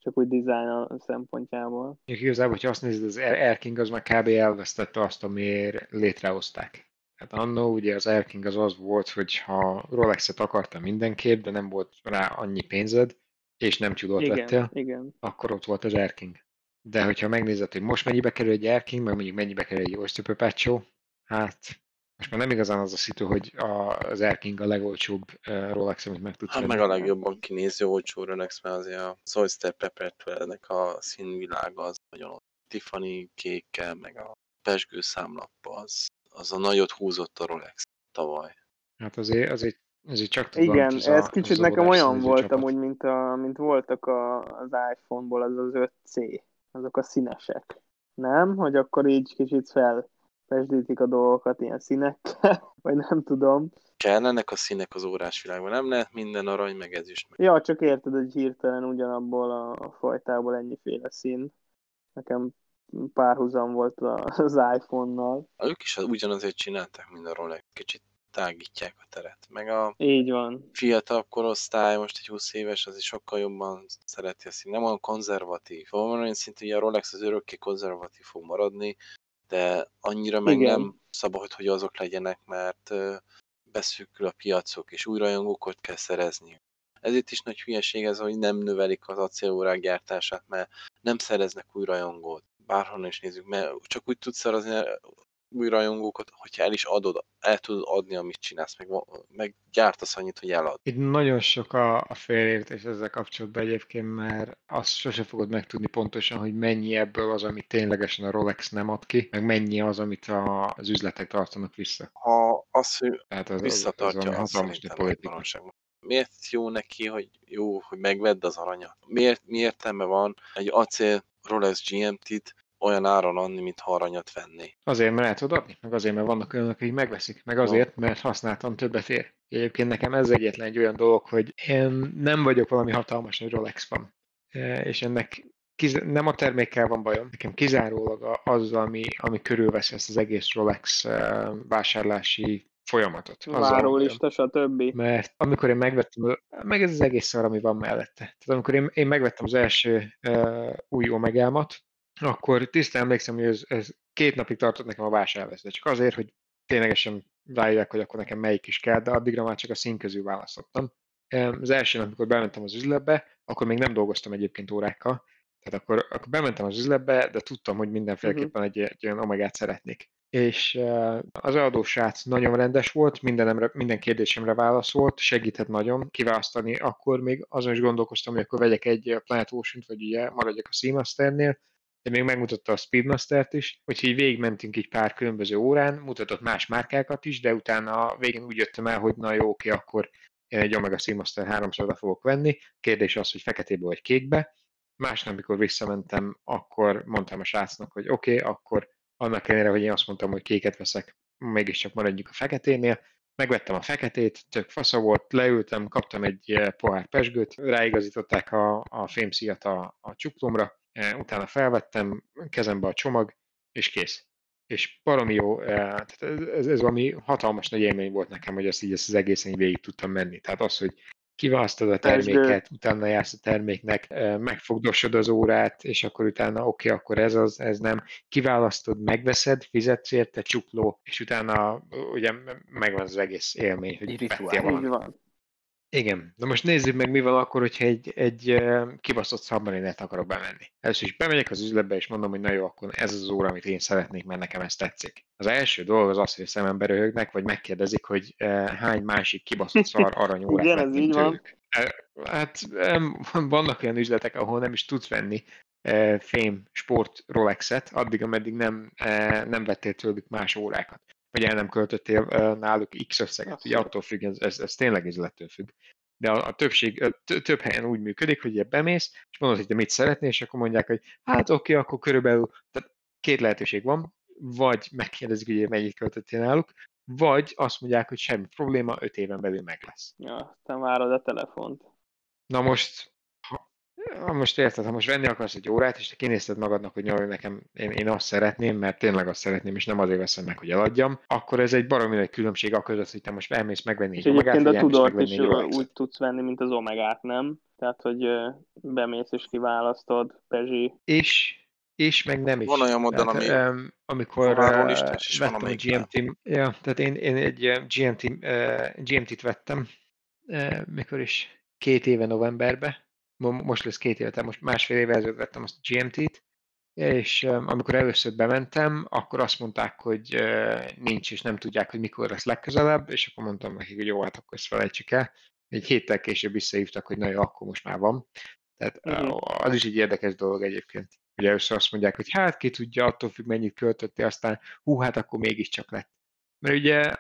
csak úgy dizájn szempontjából. Igazából, hogyha azt nézed, az Erking az már kb. elvesztette azt, amiért létrehozták. Hát annó ugye az Erking az az volt, hogy ha Rolexet akarta mindenképp, de nem volt rá annyi pénzed, és nem csudott igen, lettél, igen. akkor ott volt az Erking. De hogyha megnézed, hogy most mennyibe kerül egy Erking, meg mondjuk mennyibe kerül egy Oyster Pecho, hát most már nem igazán az a szitu, hogy a, az Erking a legolcsóbb Rolex, amit meg tudsz Hát meg a legjobban kinéző olcsó Rolex, mert azért a Oyster Peppertől-nek a színvilága az nagyon. Tiffany kékkel, meg a pesgő számlappa, az, az a nagyot húzott a Rolex tavaly. Hát azért, azért azért csak tudom, Igen, ez, ez a, kicsit nekem olyan volt amúgy, mint, a, mint voltak a, az iPhone-ból az az 5C, azok a színesek. Nem? Hogy akkor így kicsit fel a dolgokat ilyen színekkel, vagy nem tudom. Kellenek a színek az órás világban, nem lehet minden arany, meg ez is. Ja, csak érted, hogy hirtelen ugyanabból a, a fajtából ennyiféle szín. Nekem párhuzam volt az iPhone-nal. Ők is ugyanazért csinálták, mint a Rolex. Kicsit tágítják a teret. Meg a Így van. fiatal korosztály, most egy 20 éves, az is sokkal jobban szereti szín. Nem olyan konzervatív. Szóval olyan szintű, hogy a Rolex az örökké konzervatív fog maradni, de annyira meg Igen. nem szabad, hogy azok legyenek, mert beszűkül a piacok, és új rajongókat kell szerezni. Ezért is nagy hülyeség ez, hogy nem növelik az acélórák gyártását, mert nem szereznek új rajongót. Bárhonnan is nézzük, mert csak úgy tudsz szerezni új rajongókat, hogyha el is adod, el tudod adni, amit csinálsz, meg, meg gyártasz annyit, hogy elad. Itt nagyon sok a, a félértés ezzel kapcsolatban egyébként, mert azt sose fogod megtudni pontosan, hogy mennyi ebből az, amit ténylegesen a Rolex nem ad ki, meg mennyi az, amit a, az üzletek tartanak vissza. Ha az, hogy Tehát az, visszatartja, az, az, az Miért jó neki, hogy jó, hogy megvedd az aranyat? Miért, mi értelme van egy acél Rolex GMT-t olyan áron adni, mint ha aranyat venni. Azért, mert el tudod adni, meg azért, mert vannak olyanok, akik megveszik, meg azért, mert használtam többet ér. Egyébként nekem ez egyetlen egy olyan dolog, hogy én nem vagyok valami hatalmas nagy Rolex fan. E, és ennek kiz- nem a termékkel van bajom, nekem kizárólag az, ami, ami körülveszi ezt az egész Rolex e, vásárlási folyamatot. Várólista, stb. Mert amikor én megvettem, meg ez az egész szar, ami van mellette. Tehát amikor én, én megvettem az első uh, új omegámat, akkor tisztán emlékszem, hogy ez, ez két napig tartott nekem a vásárlás, de csak azért, hogy ténylegesen rájöjjek, hogy akkor nekem melyik is kell, de addigra már csak a szín közül választottam. Az első nap, amikor bementem az üzletbe, akkor még nem dolgoztam egyébként órákkal, tehát akkor, akkor bementem az üzletbe, de tudtam, hogy mindenféleképpen egy, egy olyan omegát szeretnék. És az eladó srác nagyon rendes volt, mindenemre, minden kérdésemre válaszolt, segített nagyon kiválasztani. Akkor még azon is gondolkoztam, hogy akkor vegyek egy Planet Ocean-t, vagy ugye maradjak a Seamasternél, de még megmutatta a Speedmaster-t is, úgyhogy végigmentünk egy pár különböző órán, mutatott más márkákat is, de utána a végén úgy jöttem el, hogy na jó, oké, akkor én egy Omega Seamaster 300 fogok venni. Kérdés az, hogy feketébe vagy kékbe. Másnap, amikor visszamentem, akkor mondtam a srácnak, hogy oké, okay, akkor annak ellenére, hogy én azt mondtam, hogy kéket veszek, mégiscsak maradjunk a feketénél. Megvettem a feketét, tök fasza volt, leültem, kaptam egy eh, pohár pesgőt, ráigazították a, a fémszíjat a, a csuklomra, utána felvettem, kezembe a csomag, és kész. És baromi jó, eh, tehát ez, ez valami hatalmas nagy élmény volt nekem, hogy ezt így ezt az egészen végig tudtam menni. Tehát az, hogy kiválasztod a terméket, utána jársz a terméknek, eh, megfogdosod az órát, és akkor utána oké, okay, akkor ez az, ez nem. Kiválasztod, megveszed, fizetsz érte, csukló, és utána ugye megvan az egész élmény, hogy vettél valamit. Igen, de most nézzük meg, mi van akkor, hogyha egy, egy kibaszott szabmarinet akarok bemenni. Először is bemegyek az üzletbe, és mondom, hogy na jó, akkor ez az óra, amit én szeretnék, mert nekem ez tetszik. Az első dolog az az, hogy szemembe röhögnek, vagy megkérdezik, hogy hány másik kibaszott szar Igen, ez így van. Hát vannak olyan üzletek, ahol nem is tudsz venni fém sport Rolexet, addig, ameddig nem, nem vettél tőlük más órákat vagy el nem költöttél náluk X összeget. Ugye attól függ, ez, ez, ez tényleg üzlettől függ. De a, a többség, több helyen úgy működik, hogy bemész, és mondod, hogy te mit szeretnél, és akkor mondják, hogy hát oké, okay, akkor körülbelül, tehát két lehetőség van, vagy megkérdezik, hogy mennyit költöttél náluk, vagy azt mondják, hogy semmi probléma, öt éven belül meg lesz. Ja, te várod a telefont. Na most Ha most érted, ha most venni akarsz egy órát, és te kinézted magadnak, hogy nyolj nekem, én, én azt szeretném, mert tényleg azt szeretném, és nem azért veszem meg, hogy eladjam, akkor ez egy baromi nagy különbség a között, hogy te most elmész megvenni egy omegát, vagy a tudort is úgy tudsz venni, mint az omegát, nem? Tehát, hogy bemész és kiválasztod, Pezsi. És és meg nem is. Van olyan modell, ami um, amikor uh, vettem a GMT, ja, tehát én, én egy GMT, uh, GMT-t vettem, uh, mikor is két éve novemberben, most lesz két éve, tehát most másfél éve ezelőtt vettem azt a GMT-t, és amikor először bementem, akkor azt mondták, hogy nincs, és nem tudják, hogy mikor lesz legközelebb, és akkor mondtam nekik, hogy jó, hát akkor ezt felejtsük el. Egy héttel később visszahívtak, hogy na jó, akkor most már van. Tehát az is egy érdekes dolog egyébként. Ugye először azt mondják, hogy hát ki tudja, attól függ, mennyit költöttél, aztán hú, hát akkor mégiscsak lett. Mert ugye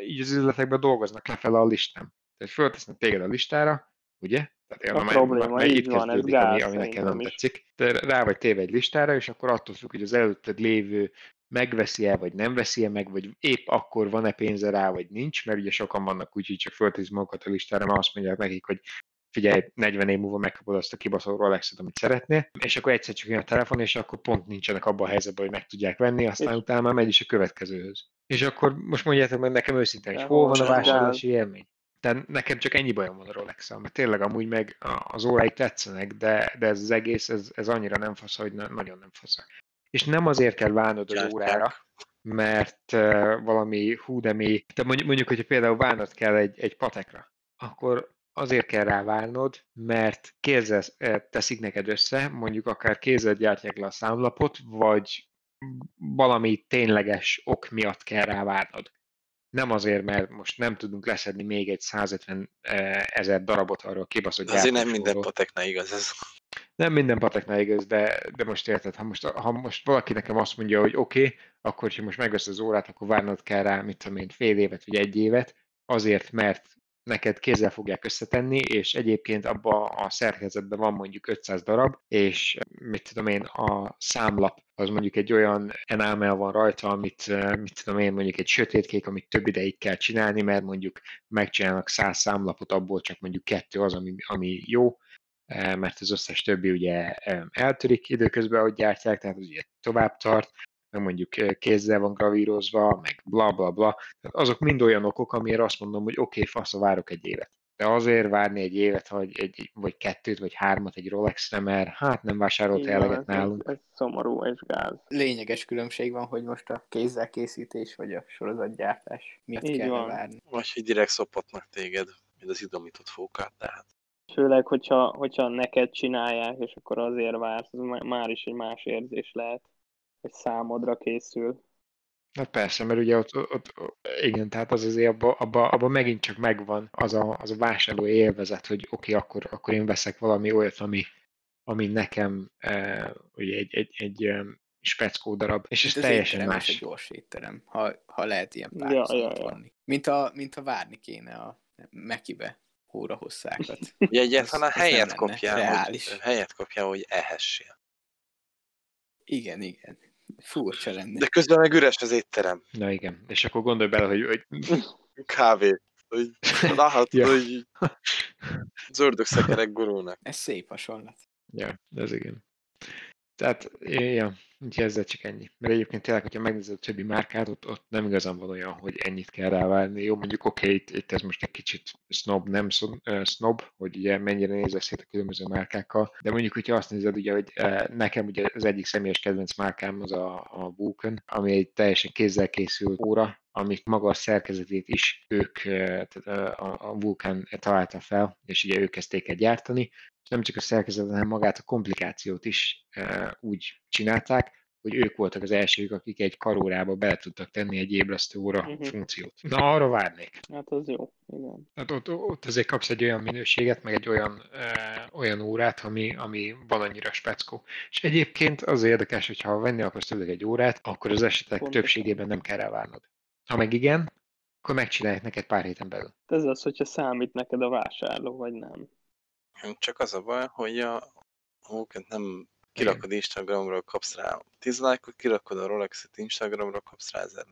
így az üzletekben dolgoznak lefele a listán. Tehát föltesznek téged a listára, ugye? Tehát a már, probléma, már így van, ez ami, ami nekem nem tetszik. De rá vagy téve egy listára, és akkor attól függ, hogy az előtted lévő megveszi-e, vagy nem veszi-e meg, vagy épp akkor van-e pénze rá, vagy nincs, mert ugye sokan vannak úgy, hogy csak fölteszik magukat a listára, mert azt mondják nekik, hogy figyelj, 40 év múlva megkapod azt a kibaszott Rolexet, amit szeretnél, és akkor egyszer csak jön a telefon, és akkor pont nincsenek abban a helyzetben, hogy meg tudják venni, aztán és utána már megy is a következőhöz. És akkor most mondjátok meg nekem őszintén, hogy hol van a vásárlási élmény? De nekem csak ennyi bajom van a rolex mert tényleg amúgy meg az óráik tetszenek, de, de ez az egész, ez, ez annyira nem fasz, hogy na, nagyon nem fasz. És nem azért kell válnod az órára, mert uh, valami hú, de mi, de mondjuk, mondjuk, hogyha például válnod kell egy, egy patekra, akkor azért kell rá válnod, mert kézzel teszik neked össze, mondjuk akár kézzel gyártják le a számlapot, vagy valami tényleges ok miatt kell rá várnod nem azért, mert most nem tudunk leszedni még egy 150 eh, ezer darabot arról a kibaszott Azért nem minden pateknál igaz ez. Nem minden pateknál igaz, de, de most érted, ha most, ha most valaki nekem azt mondja, hogy oké, okay, akkor ha most megvesz az órát, akkor várnod kell rá, mit tudom én, fél évet vagy egy évet, azért, mert neked kézzel fogják összetenni, és egyébként abba a szerkezetben van mondjuk 500 darab, és mit tudom én, a számlap az mondjuk egy olyan enámel van rajta, amit, mit tudom én, mondjuk egy sötétkék, amit több ideig kell csinálni, mert mondjuk megcsinálnak száz számlapot, abból csak mondjuk kettő az, ami, ami jó, mert az összes többi ugye eltörik időközben, ahogy gyártják, tehát ugye tovább tart, meg mondjuk kézzel van gravírozva, meg bla bla bla. Tehát azok mind olyan okok, amire azt mondom, hogy oké, okay, fasz, várok egy évet. De azért várni egy évet, vagy, egy, vagy kettőt, vagy hármat egy Rolexre, mert hát nem vásárolt eleget nálunk. Ez, ez szomorú és gáz. Lényeges különbség van, hogy most a kézzel készítés, vagy a sorozatgyártás miatt Így kell van. várni. Vagy hogy direkt szopatnak téged, mint az idomított fókát, tehát. Főleg, hogyha, hogyha neked csinálják, és akkor azért vársz, az már is egy más érzés lehet hogy számodra készül. Na persze, mert ugye ott, ott, ott igen, tehát az azért abban abba, abba megint csak megvan az a, az a vásárló élvezet, hogy oké, okay, akkor, akkor én veszek valami olyat, ami, ami nekem e, ugye egy, egy, egy egy speckó darab, és ez, ez teljesen más. egy gyors étterem, ha, ha lehet ilyen párhuzamot ja, ja, ja. Mint, a, mint a várni kéne a Mekibe óra hosszákat. Ugye egyáltalán helyet kopjál, hogy, helyet kopjál, hogy ehessél. Igen, igen. Furcsa lenne. De közben meg üres az étterem. Na igen, és akkor gondolj bele, hogy... hogy... Kávé. Hogy láthatod, ja. hogy zördögszekerek gurulnak. Ez szép hasonlat. Ja, ez igen. Tehát, ja, úgyhogy ezzel csak ennyi. Mert egyébként tényleg, hogyha megnézed a többi márkát, ott, ott nem igazán van olyan, hogy ennyit kell rávárni. Jó, mondjuk oké, okay, itt, itt, ez most egy kicsit snob, nem snob, hogy ugye mennyire nézel szét a különböző márkákkal, de mondjuk, hogyha azt nézed, ugye, hogy nekem ugye az egyik személyes kedvenc márkám az a, a Vulcan, ami egy teljesen kézzel készült óra, amit maga a szerkezetét is ők, tehát a, a Vulkan találta fel, és ugye ők kezdték el gyártani, nem csak a szerkezetet, hanem magát a komplikációt is úgy csinálták, hogy ők voltak az elsők, akik egy karórába bele tudtak tenni egy ébresztő óra uh-huh. funkciót. Na, arra várnék. Hát az jó, igen. Hát ott, ott azért kapsz egy olyan minőséget, meg egy olyan, e, olyan órát, ami, ami van annyira speckó. És egyébként az érdekes, hogy ha venni akarsz tőle egy órát, akkor az esetek Pontosan. többségében nem kell rá várnod. Ha meg igen, akkor megcsinálják neked pár héten belül. Ez az, hogyha számít neked a vásárló, vagy nem. Csak az a baj, hogy a hóket nem kirakod Instagramra, kapsz rá 10 lájkot, kirakod a Rolex-et Instagramra, kapsz rá 1000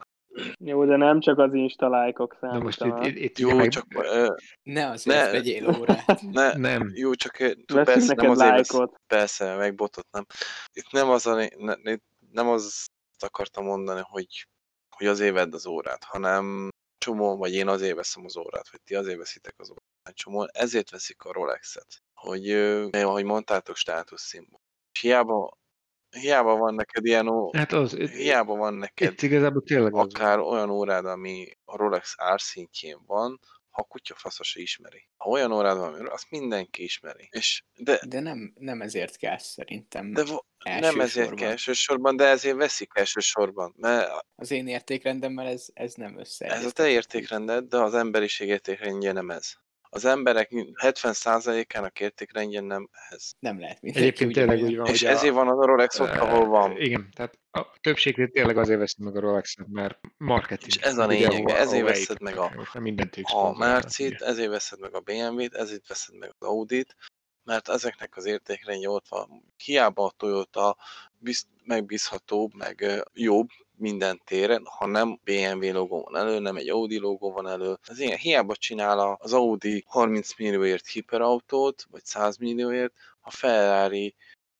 jó, de nem csak az Insta lájkok számítanak. Na most itt, itt, itt jó, meg... csak... Uh, ne azért ne, vegyél órát. Ne, nem. Jó, csak tú, persze, nem azért lájkot. Vesz, persze, meg botot nem. Itt nem az, a, ne, nem az akartam mondani, hogy, hogy azért vedd az órát, hanem csomó, vagy én azért veszem az órát, vagy ti azért veszitek az órát csomó, ezért veszik a Rolex-et. Hogy, ahogy mondtátok, státuszszimbol. És hiába, hiába van neked ilyen, ó, hát az, hiába van neked itt igazából tényleg akár az. olyan órád, ami a Rolex árszintjén van, ha a kutya fasza se ismeri. Ha olyan órád van, azt mindenki ismeri. És de, de nem, nem ezért kell szerintem. De vo- nem ezért kell elsősorban, de ezért veszik elsősorban. Mert az én értékrendemmel ez, ez nem össze. Ez a te értékrended, de az emberiség értékrendje nem ez az emberek 70%-ának értékrendje nem ez. Nem lehet mindenki Egyébként tényleg úgy van, És ezért a, van az a Rolex ott, ahol van. Igen, tehát a többség tényleg azért veszik meg a Rolex-et, mert marketing. És ez a lényeg, ezért veszed meg a, a Mercit, ezért veszed meg a BMW-t, ezért veszed meg az Audit, mert ezeknek az értékrendje ott van. Hiába a Toyota biz, megbízhatóbb, meg jobb minden téren, ha nem BMW logó van elő, nem egy Audi logó van elő. Az ilyen hiába csinál az Audi 30 millióért hiperautót, vagy 100 millióért, a Ferrari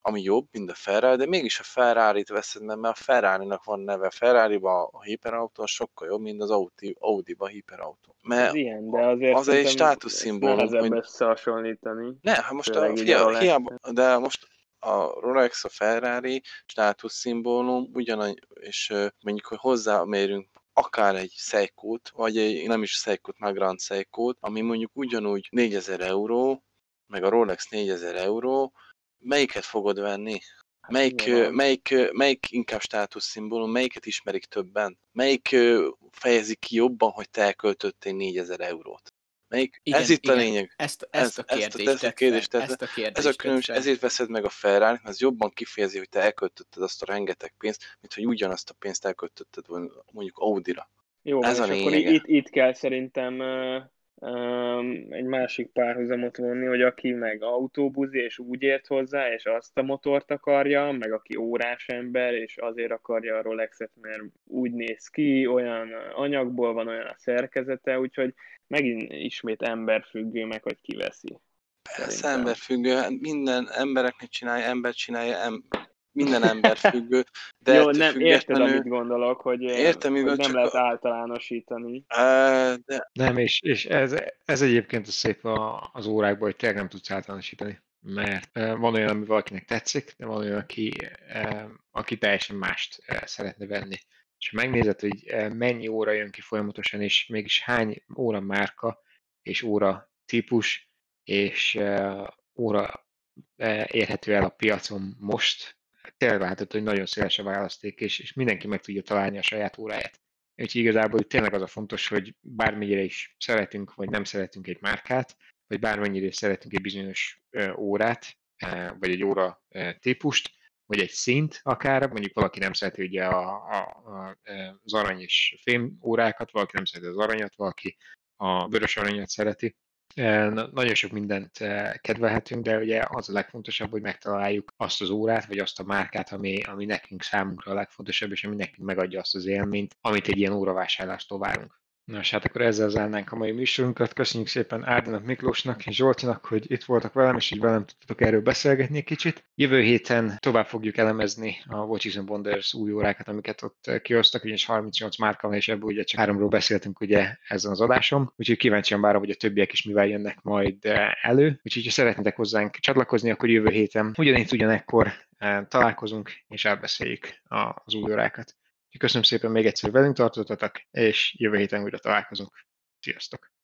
ami jobb, mint a Ferrari, de mégis a Ferrari-t veszed, mert a Ferrari-nak van neve. Ferrari-ba a hiperautó sokkal jobb, mint az Audi, Audi-ba a hiperautó. Mert Ez ilyen, de azért az egy státuszszimbólum. Nehezebb hogy... összehasonlítani. Ne, hát most a, fia, hiába, de most a Rolex, a Ferrari státuszszimbólum, ugyanannyi, és mondjuk, hogy hozzámérünk akár egy Seikót, vagy egy, nem is Seikót, már Grand Seikót, ami mondjuk ugyanúgy 4000 euró, meg a Rolex 4000 euró, melyiket fogod venni? Hát melyik, melyik, melyik inkább státuszszimbólum, melyiket ismerik többen? Melyik fejezi ki jobban, hogy te elköltöttél 4000 eurót? Melyik? Igen, ez itt igen. a lényeg. Ezt, ezt, ez, a kérdést ezt, a, ezt a kérdést tett, ezt a kérdést Ez a különbség, ezért veszed meg a ferrari ez jobban kifejezi, hogy te elköltötted azt a rengeteg pénzt, mint hogy ugyanazt a pénzt elköltötted mondjuk Audi-ra. Jó, ez a és akkor itt, itt kell szerintem egy másik párhuzamot vonni, hogy aki meg autóbuzi, és úgy ért hozzá, és azt a motort akarja, meg aki órás ember, és azért akarja a Rolexet, mert úgy néz ki, olyan anyagból van, olyan a szerkezete, úgyhogy megint ismét emberfüggő, meg hogy kiveszi. Persze emberfüggő, hát minden embereknek csinálja, ember csinálja, em, minden ember függő. De Jó, nem, érted, amit gondolok, hogy, értem, hogy nem csak lehet a... általánosítani. De... Nem, és, és ez, ez egyébként a szép a, az órákban, hogy tényleg nem tudsz általánosítani. Mert van olyan, ami valakinek tetszik, de van olyan, aki, aki teljesen mást szeretne venni. És ha megnézed, hogy mennyi óra jön ki folyamatosan, és mégis hány óra márka és óra típus és óra érhető el a piacon most, tényleg látható, hogy nagyon széles a választék, és, és mindenki meg tudja találni a saját óráját. Úgyhogy igazából itt tényleg az a fontos, hogy bármennyire is szeretünk, vagy nem szeretünk egy márkát, vagy bármennyire is szeretünk egy bizonyos órát, vagy egy óra típust, vagy egy szint akár, mondjuk valaki nem szereti ugye a, a, a, az arany és fém órákat, valaki nem szereti az aranyat, valaki a vörös aranyat szereti, nagyon sok mindent kedvelhetünk, de ugye az a legfontosabb, hogy megtaláljuk azt az órát, vagy azt a márkát, ami, ami nekünk számunkra a legfontosabb, és ami nekünk megadja azt az élményt, amit egy ilyen óravásárlástól várunk. Nos, hát akkor ezzel zárnánk a mai műsorunkat. Köszönjük szépen Árdának Miklósnak és Zsoltinak, hogy itt voltak velem, és így velem tudtok erről beszélgetni egy kicsit. Jövő héten tovább fogjuk elemezni a Watches and Wonders új órákat, amiket ott kiosztak, ugyanis 38 márka van, és ebből ugye csak háromról beszéltünk ugye ezen az adásom, úgyhogy kíváncsian várom, hogy a többiek is mivel jönnek majd elő. Úgyhogy, ha szeretnétek hozzánk csatlakozni, akkor jövő héten ugyanígy ugyanekkor eh, találkozunk, és elbeszéljük az új órákat. Köszönöm szépen még egyszer, velünk tartottatok, és jövő héten újra találkozunk. Sziasztok!